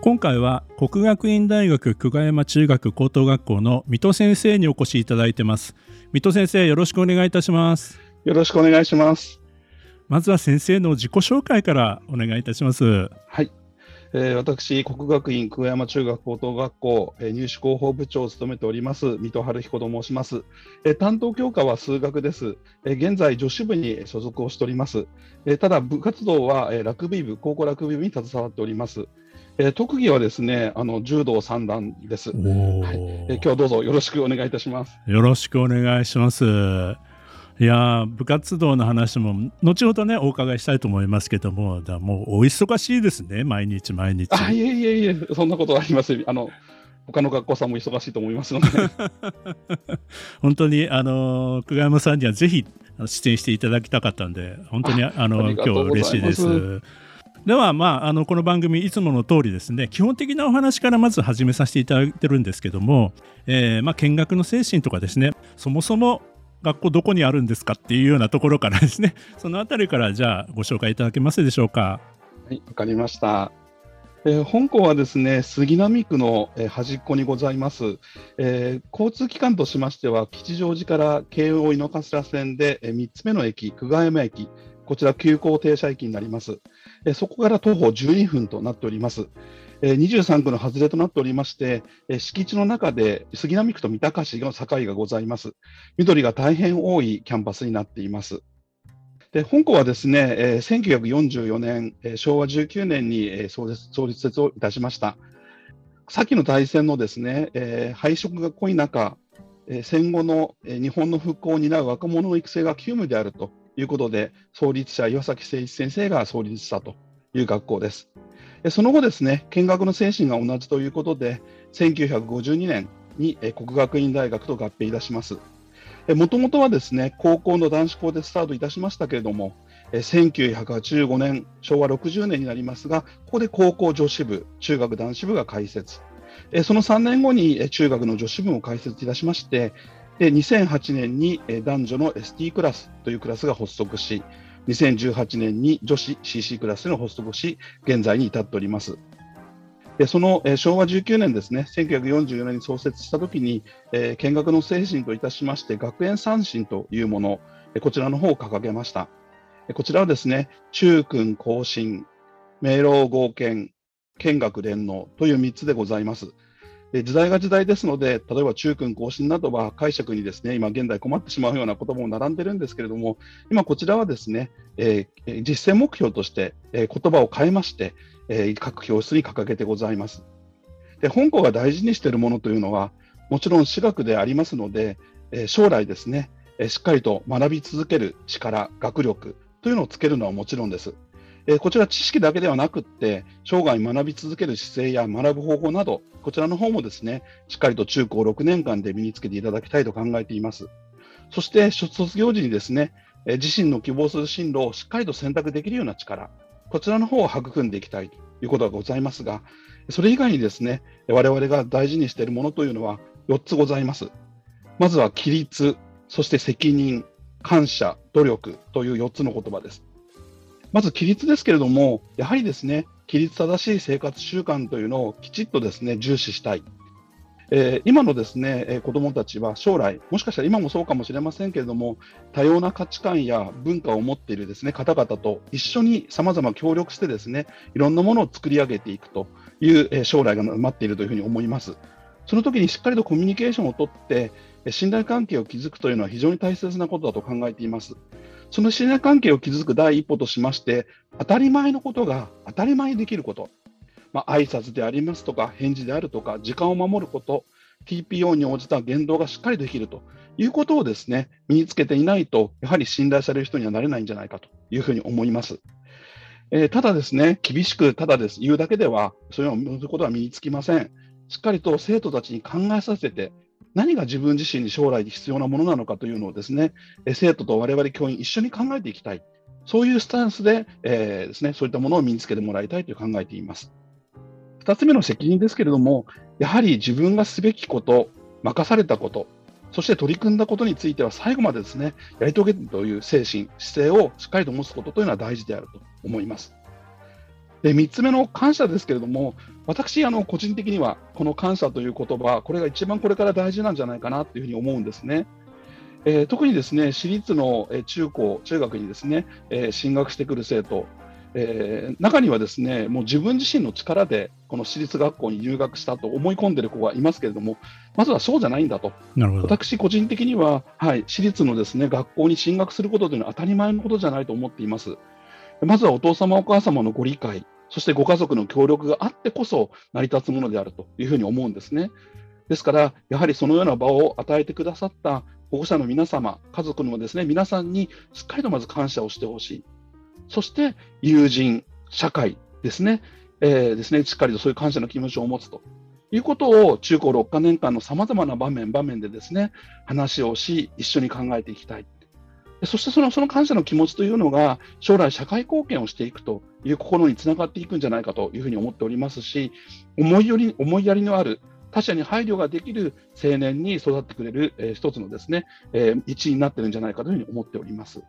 今回は国学院大学久我山中学高等学校の水戸先生にお越しいただいてます。水戸先生よろしくお願いいたします。よろしくお願いします。まずは先生の自己紹介からお願いいたします。はい、えー、私国学院久我山中学高等学校、えー、入試広報部長を務めております水戸春彦と申します、えー、担当教科は数学です、えー、現在女子部に所属をしております、えー、ただ部活動は、えー、ラグビー部高校ラグビー部に携わっておりますえー、特技はですね、あの柔道三段です、はい、えー、今日はどうぞよろしくお願いいたします。よろしくお願いします。いや部活動の話も後ほどねお伺いしたいと思いますけども、だもうお忙しいですね、毎日毎日。あいえいえいえ、そんなことはありません。あの他の学校さんも忙しいと思いますので。本当にあの久我山さんにはぜひ出演していただきたかったんで、本当にあの今日嬉しいです。では、まあ、あのこの番組いつもの通りですね基本的なお話からまず始めさせていただいてるんですけども、えー、まあ、見学の精神とかですねそもそも学校どこにあるんですかっていうようなところからですね そのあたりからじゃあご紹介いただけますでしょうか。はいわかりました。えー、本校はですね杉並区の、えー、端っこにございます、えー、交通機関としましては吉祥寺から京王井の頭線で、え、3つ目の駅久我山駅こちら急行停車駅になります。えそこから徒歩12分となっております。え23区の外れとなっておりまして、え敷地の中で杉並区と三鷹市の境がございます。緑が大変多いキャンパスになっています。で本校はですね、えー、1944年、えー、昭和19年に、えー、創設創設をいたしました。先の大戦のですね、えー、配色が濃い中、えー、戦後の、えー、日本の復興を担う若者の育成が急務であるということで、創立者、岩崎誠一先生が創立したという学校です。その後ですね、見学の精神が同じということで、1952年に国学院大学と合併いたします。もともとはですね、高校の男子校でスタートいたしましたけれども、1985年、昭和60年になりますが、ここで高校女子部、中学男子部が開設。その3年後に中学の女子部も開設いたしまして、で2008年に男女の ST クラスというクラスが発足し、2018年に女子 CC クラスの発足し、現在に至っております。でその、え昭和19年ですね、1944年に創設したときに、えー、見学の精神といたしまして、学園三振というもの、えこちらの方を掲げました。こちらはですね、中君更新、明朗合憲、見学連能という3つでございます。時代が時代ですので、例えば中君更新などは解釈にですね、今現在困ってしまうような言葉も並んでるんですけれども、今こちらはですね、えー、実践目標として、えー、言葉を変えまして、えー、各教室に掲げてございます。で、本校が大事にしているものというのは、もちろん私学でありますので、え将来ですね、えしっかりと学び続ける力、学力というのをつけるのはもちろんです。えこちら知識だけではなくって、生涯学び続ける姿勢や学ぶ方法など、こちらの方もですね、しっかりと中高6年間で身につけていただきたいと考えています。そして、卒業時にですね、え自身の希望する進路をしっかりと選択できるような力、こちらの方を育んでいきたいということがございますが、それ以外にですね、我々が大事にしているものというのは4つございます。まずは規律、そして責任、感謝、努力という4つの言葉です。まず規律ですけれども、やはりですね、規律正しい生活習慣というのをきちっとですね、重視したい。えー、今のですね、えー、子どもたちは将来、もしかしたら今もそうかもしれませんけれども、多様な価値観や文化を持っているですね方々と一緒にさまざま協力してですねいろんなものを作り上げていくという、えー、将来が待っているというふうに思います。その時にしっかりとコミュニケーションをとって、信頼関係を築くというのは非常に大切なことだと考えています。その信頼関係を築く第一歩としまして、当たり前のことが当たり前にできること、まあ、挨拶でありますとか、返事であるとか、時間を守ること、TPO に応じた言動がしっかりできるということをですね、身につけていないと、やはり信頼される人にはなれないんじゃないかというふうに思います。えー、ただですね、厳しくただです言うだけでは、そういうことは身につきません。しっかりと生徒たちに考えさせて、何が自分自身に将来必要なものなのかというのをですね、生徒と我々教員一緒に考えていきたい。そういうスタンスで、えー、ですね、そういったものを身につけてもらいたいと考えています。2つ目の責任ですけれども、やはり自分がすべきこと、任されたこと、そして取り組んだことについては最後までですね、やり遂げるという精神、姿勢をしっかりと持つことというのは大事であると思います。で3つ目の感謝ですけれども、私、あの個人的にはこの感謝という言葉、これが一番これから大事なんじゃないかなというふうに思うんですね。えー、特にですね私立の中高、中学にですね、えー、進学してくる生徒、えー、中にはですねもう自分自身の力でこの私立学校に入学したと思い込んでいる子がいますけれども、まずはそうじゃないんだと、私個人的には、はい、私立のですね学校に進学することというのは当たり前のことじゃないと思っています。まずはお父様、お母様のご理解、そしてご家族の協力があってこそ成り立つものであるというふうに思うんですね。ですから、やはりそのような場を与えてくださった保護者の皆様、家族にもですね、皆さんにしっかりとまず感謝をしてほしい。そして、友人、社会ですね、えー、ですね、しっかりとそういう感謝の気持ちを持つということを中高6カ年間のさまざまな場面、場面でですね、話をし、一緒に考えていきたい。そしてそのその感謝の気持ちというのが、将来社会貢献をしていくという心につながっていくんじゃないかというふうに思っておりますし、思いより思いやりのある、他者に配慮ができる青年に育ってくれる、えー、一つのですね、えー、一員になってるんじゃないかというふうに思っております。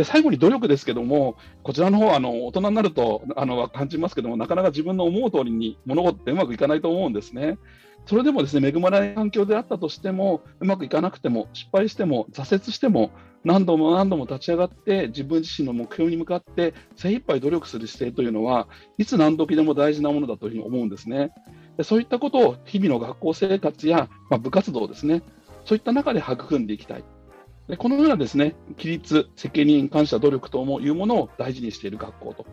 で最後に努力ですけども、こちらの方あの大人になるとあの感じますけども、なかなか自分の思う通りに物事ってうまくいかないと思うんですね。それでもですね恵まれない環境であったとしても、うまくいかなくても、失敗しても、挫折しても、何度も何度も立ち上がって、自分自身の目標に向かって精一杯努力する姿勢というのは、いつ何時でも大事なものだというふうに思うんですね。でそういったことを日々の学校生活や、まあ、部活動ですね、そういった中で育んでいきたい。でこのようなですね、規律、責任、感謝、努力というものを大事にしている学校と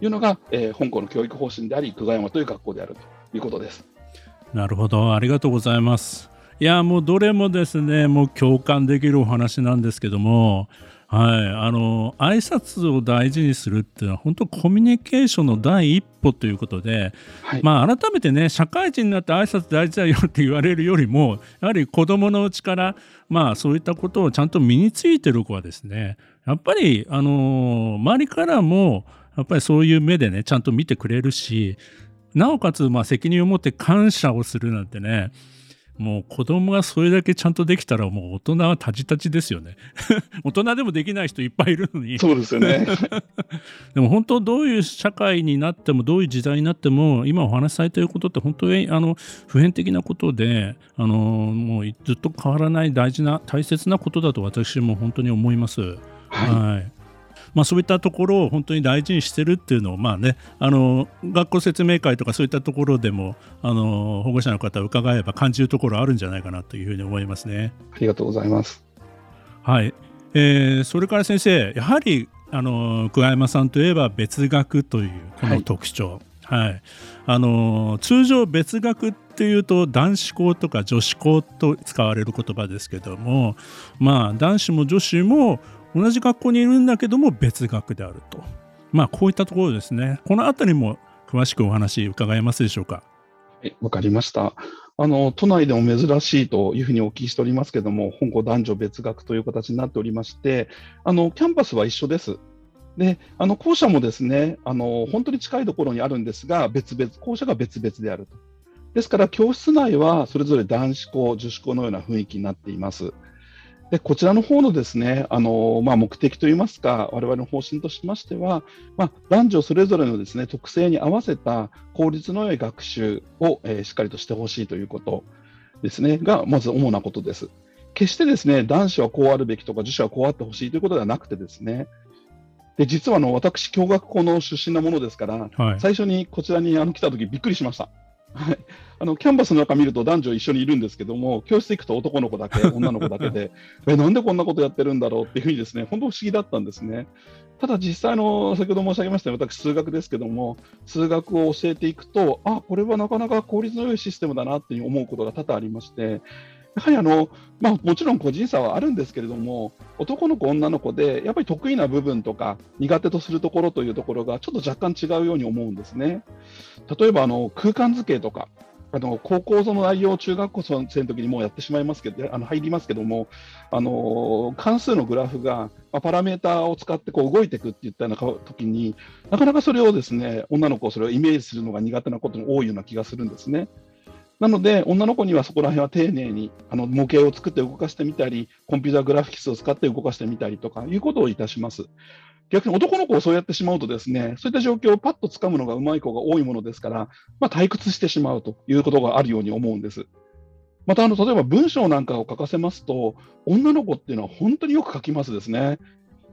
いうのが、えー、本校の教育方針であり、久我山という学校であるということです。なるほど、ありがとうございます。いや、もうどれもですね、もう共感できるお話なんですけども、はい、あの挨拶を大事にするっていうのは本当コミュニケーションの第一歩ということで、はい、まあ、改めてね社会人になって挨拶大事だよって言われるよりもやはり子どものうちから、まあ、そういったことをちゃんと身についてる子はですねやっぱり、あの周りからもやっぱりそういう目でねちゃんと見てくれるしなおかつまあ責任を持って感謝をするなんてねもう子供がそれだけちゃんとできたらもう大人はタジタジですよね。大人でもできない人いっぱいいるのに。そうですよね。でも本当どういう社会になってもどういう時代になっても今お話しされていることって本当にあの普遍的なことであのもうずっと変わらない大事な大切なことだと私も本当に思います。はい、はいまあ、そういったところを本当に大事にしてるっていうのを、まあね、あの学校説明会とかそういったところでもあの保護者の方伺えば感じるところあるんじゃないかなというふうに思いますね。ありがとうございます。はい、えー、それから先生やはりあの桑山さんといえば別学というこの特徴、はい、はい、あの通常別学っていうと男子校とか女子校と使われる言葉ですけどもまあ男子も女子も同じ学校にいるんだけども別学であると。まあこういったところですね。このあたりも詳しくお話伺えますでしょうか？わかりました。あの都内でも珍しいというふうにお聞きしておりますけれども、本校男女別学という形になっておりまして、あのキャンパスは一緒です。で、あの校舎もですね、あの本当に近いところにあるんですが、別々、校舎が別々であると。ですから、教室内はそれぞれ男子校、女子校のような雰囲気になっています。でこちらの方のですねあの、まあ、目的といいますか、我々の方針としましては、まあ、男女それぞれのですね特性に合わせた効率の良い学習を、えー、しっかりとしてほしいということですねが、まず主なことです。決してですね男子はこうあるべきとか女子はこうあってほしいということではなくてですねで実はあの私、共学校の出身なものですから、はい、最初にこちらにあの来たときびっくりしました。はい、あのキャンバスの中見ると男女一緒にいるんですけども、教室行くと男の子だけ、女の子だけで、えなんでこんなことやってるんだろうっていうふうにですね、本当不思議だったんですね。ただ実際の、先ほど申し上げましたよ私、数学ですけども、数学を教えていくと、あこれはなかなか効率の良いシステムだなって思うことが多々ありまして、やはりあの、まあ、もちろん個人差はあるんですけれども、男の子、女の子で、やっぱり得意な部分とか、苦手とするところというところが、ちょっと若干違うように思うんですね。例えばあの空間図形とか、あの高校の内容、中学校生の時にもうやってしまいますけど、あの入りますけども、あの関数のグラフが、まあ、パラメーターを使ってこう動いていくっていったような時になかなかそれをですね女の子それをイメージするのが苦手なことが多いような気がするんですね。なので、女の子にはそこら辺は丁寧にあの模型を作って動かしてみたり、コンピューターグラフィックスを使って動かしてみたりとかいうことをいたします。逆に男の子をそうやってしまうとですね、そういった状況をパッとつかむのがうまい子が多いものですから、まあ、退屈してしまうということがあるように思うんです。またあの、例えば文章なんかを書かせますと、女の子っていうのは本当によく書きますですね。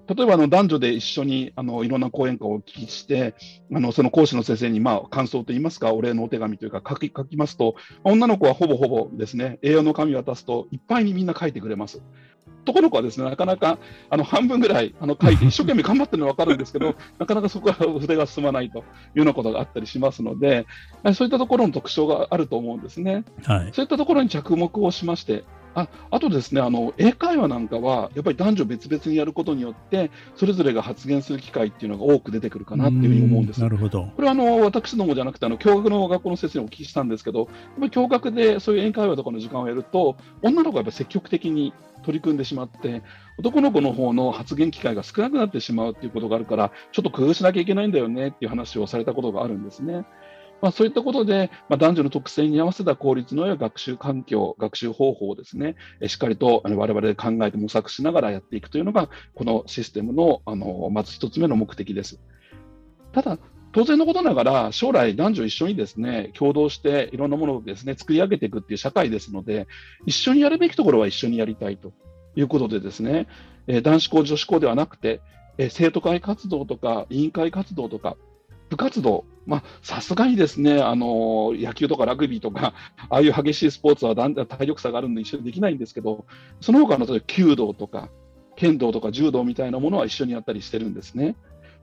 例えばあの男女で一緒にあのいろんな講演会をお聞きして、あのその講師の先生にまあ感想といいますか、お礼のお手紙というか書き書きますと、女の子はほぼほぼですね、栄養の紙を渡すと、いっぱいにみんな書いてくれます。男の子はですねなかなかあの半分ぐらいあの書いて、一生懸命頑張ってるのは分かるんですけど、なかなかそこは筆が進まないというようなことがあったりしますので、そういったところの特徴があると思うんですね。はい、そういったところに着目をしまして、ああとですねあの、英会話なんかは、やっぱり男女別々にやることによって、それぞれが発言する機会っていうのが多く出てくるかなっていうふうに思うんです。なるほどこれはあの私どもじゃなくて、あの教学の学校の先生にお聞きしたんですけど、やっぱり教学でそういう英会話とかの時間をやると、女の子がやっぱ積極的に取り組んでしまって、男の子の方の発言機会が少なくなってしまうっていうことがあるから、ちょっと工夫しなきゃいけないんだよねっていう話をされたことがあるんですね。まあ、そういったことで、まあ、男女の特性に合わせた効率の良い学習環境、学習方法をですね、しっかりと我々で考えて模索しながらやっていくというのが、このシステムのあのまず一つ目の目的です。ただ、当然のことながら、将来男女一緒にですね、共同していろんなものをですね、作り上げていくっていう社会ですので、一緒にやるべきところは一緒にやりたいということでですね、男子校、女子校ではなくて、生徒会活動とか委員会活動とか、部活動、さすがにですねあの野球とかラグビーとか、ああいう激しいスポーツはだんだん体力差があるので一緒にできないんですけど、その他の例えば弓道とか剣道とか柔道みたいなものは一緒にやったりしてるんですね。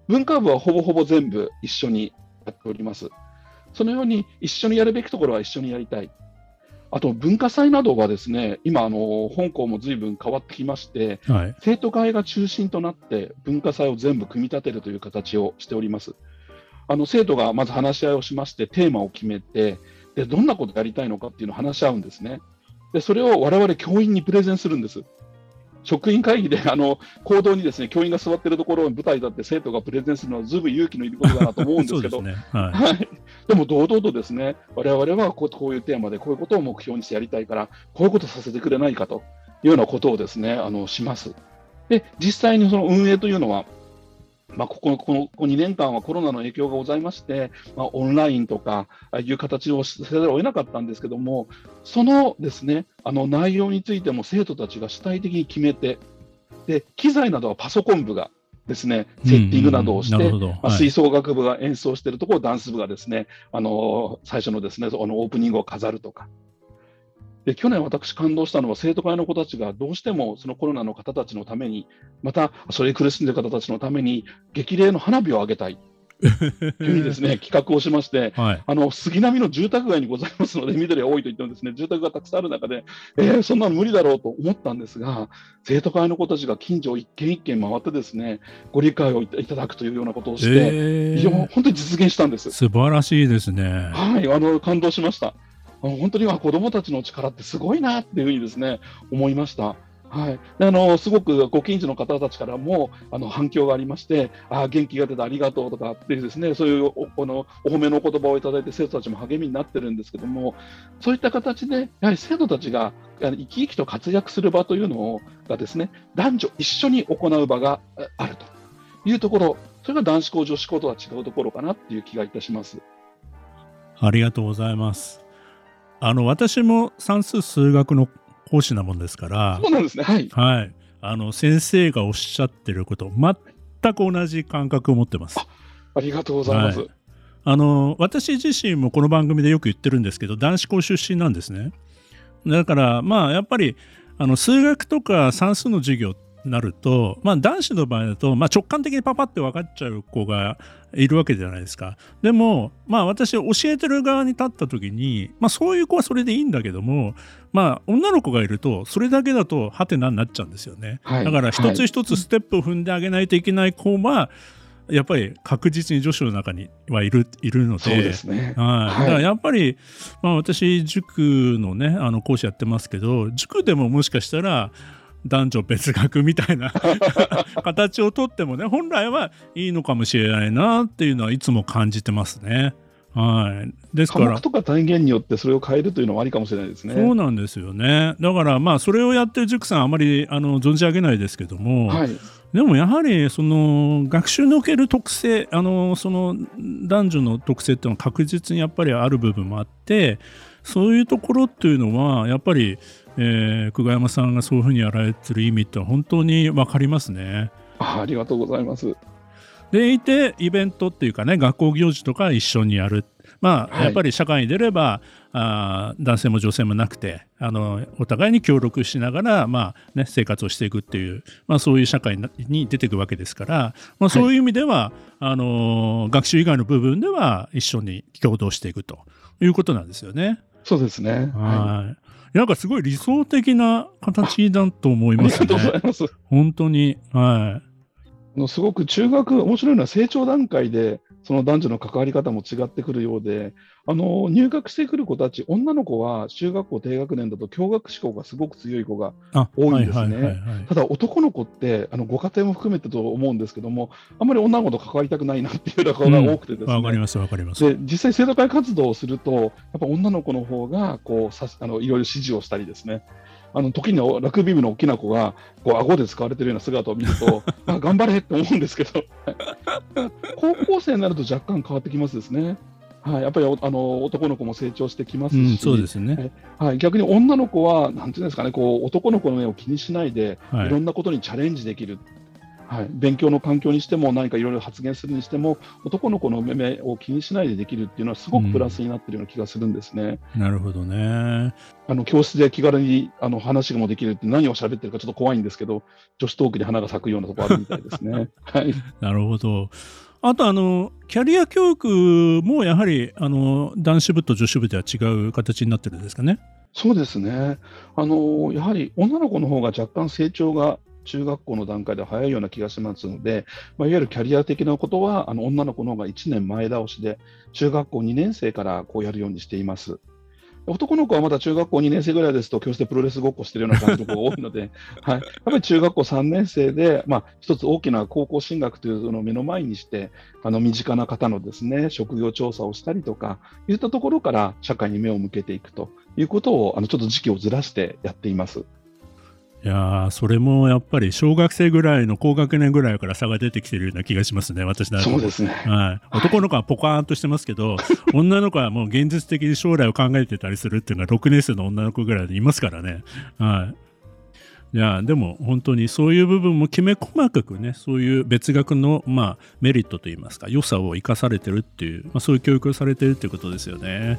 文化部はほぼほぼ全部一緒にやっております。そのように一緒にやるべきところは一緒にやりたい。あと文化祭などはですね今あの、本校も随分変わってきまして、はい、生徒会が中心となって文化祭を全部組み立てるという形をしております。あの生徒がまず話し合いをしまして、テーマを決めて、でどんなことやりたいのかっていうのを話し合うんですね。でそれを我々教員にプレゼンするんです。職員会議であの行動にですね教員が座っているところを舞台だって生徒がプレゼンするのはずいぶん勇気のいることだなと思うんですけどで、ねはいはい、でも堂々とですね我々はこうこういうテーマでこういうことを目標にしてやりたいからこういうことさせてくれないかというようなことをですねあのします。で実際にその運営というのはまあ、ここのこの2年間はコロナの影響がございまして、まあ、オンラインとかいう形をせざるを得なかったんですけども、そのですねあの内容についても生徒たちが主体的に決めて、で機材などはパソコン部がですね、セッティングなどをして、まあ、吹奏楽部が演奏しているところをダンス部がですね、あの最初のですね、そのオープニングを飾るとか、で去年、私感動したのは生徒会の子たちがどうしてもそのコロナの方たちのために、またそれに苦しんでいる方たちのために、激励の花火を上げたい。というふうにですね企画をしまして、はい、あの杉並の住宅街にございますので、緑が多いと言ってもですね住宅がたくさんある中で、えー、そんなの無理だろうと思ったんですが、生徒会の子たちが近所を一軒一軒回ってですねご理解をいただくというようなことをして、えー、本当に実現したんです。素晴らしいですね。はい、あの感動しました。本当には子どもたちの力ってすごいなっていうふうにですね思いました。はい、であのすごくご近所の方たちからもあの反響がありまして、あ元気が出た、ありがとうとかっていうですねそういうおこのお褒めの言葉をいただいて生徒たちも励みになってるんですけども、そういった形でやはり生徒たちが生き生きと活躍する場というのがですね男女一緒に行う場があるというところ、それが男子校、女子校とは違うところかなっていう気がいたします。ありがとうございます。あの私も算数数学の講師なもんですからそうなんですね。はい、はい、あの先生がおっしゃってること全く同じ感覚を持ってます。ありがとうございます、はい、あの私自身もこの番組でよく言ってるんですけど男子校出身なんですね。だからまあやっぱりあの数学とか算数の授業っなると、まあ、男子の場合だと、まあ、直感的にパパって分かっちゃう子がいるわけじゃないですか。でも、まあ、私教えてる側に立った時に、まあ、そういう子はそれでいいんだけども、まあ、女の子がいるとそれだけだとハテナになっちゃうんですよね。はい、だから一つ一つステップを踏んであげないといけない子は、やっぱり確実に女子の中にはいるいるので、そうですね。はい。だからやっぱり、まあ私、塾のね、あの講師やってますけど、塾でももしかしたら、男女別学みたいな 形をとってもね、本来はいいのかもしれないなっていうのはいつも感じてますね。はい。ですから。科目とか単元によってそれを変えるというのはありかもしれないですね。そうなんですよね。だからまあそれをやってる塾さんあまりあの存じ上げないですけども、はい、でもやはりその学習における特性、あのその男女の特性っていうのは確実にやっぱりある部分もあって、そういうところっていうのはやっぱり、えー、久我山さんがそういうふうにやられてる意味って本当に分かりますね。ありがとうございます。でいてイベントっていうかね学校行事とか一緒にやるまあ、やっぱり社会に出ればあ男性も女性もなくてあのお互いに協力しながら、まあね、生活をしていくっていう、まあ、そういう社会に出ていくわけですから、まあ、そういう意味では、はい、あの学習以外の部分では一緒に共同していくということなんですよね。そうですね。はい。なんかすごい理想的な形だと思いますね。ありがとうございます。本当に。はい。のすごく中学、面白いのは成長段階で、その男女の関わり方も違ってくるようで、あの入学してくる子たち、女の子は中学校低学年だと共学志向がすごく強い子が多いんですね。ただ、男の子ってあのご家庭も含めてと思うんですけども、あんまり女の子と関わりたくないなっていう子が多くてですね、わ、うん、かります、わかります。で実際、生徒会活動をすると、やっぱ女の子の方がこうさあのいろいろ指示をしたりですね、あの時にラグビー部の大きな子がこう顎で使われてるような姿を見ると あ頑張れって思うんですけど。高校生になると若干変わってきますですね。はい、やっぱりあの男の子も成長してきますし、うん、そうですね、はい、逆に女の子は、なんていうんですかね、こう男の子の目を気にしないで、はい、いろんなことにチャレンジできる、はい、勉強の環境にしても何かいろいろ発言するにしても男の子の目を気にしないでできるっていうのはすごくプラスになっているような気がするんですね。うん、なるほどねあの教室で気軽にあの話がもできるって何を喋ってるかちょっと怖いんですけど女子トークで花が咲くようなところあるみたいですね。はい、なるほどあとあのキャリア教育もやはりあの男子部と女子部では違う形になってるんですかね？そうですねあのやはり女の子の方が若干成長が中学校の段階では早いような気がしますので、まあ、いわゆるキャリア的なことはあの女の子の方が1年前倒しで中学校2年生からこうやるようにしています。男の子はまだ中学校2年生ぐらいですと、教室でプロレスごっこしてるような感じの子が多いので、はい、やっぱり中学校3年生で、まあ、一つ大きな高校進学というのを目の前にして、あの身近な方のですね職業調査をしたりとか、いったところから社会に目を向けていくということを、あのちょっと時期をずらしてやっています。いやそれもやっぱり小学生ぐらいの高学年ぐらいから差が出てきてるような気がしますね、私なそうですね、はい、男の子はポカーンとしてますけど、女の子はもう現実的に将来を考えてたりするっていうのが6年生の女の子ぐらいでいますからね。はいいやでも本当にそういう部分もきめ細かくねそういう別学の、まあ、メリットといいますか良さを生かされてるっていう、まあ、そういう教育をされてるっていうことですよね。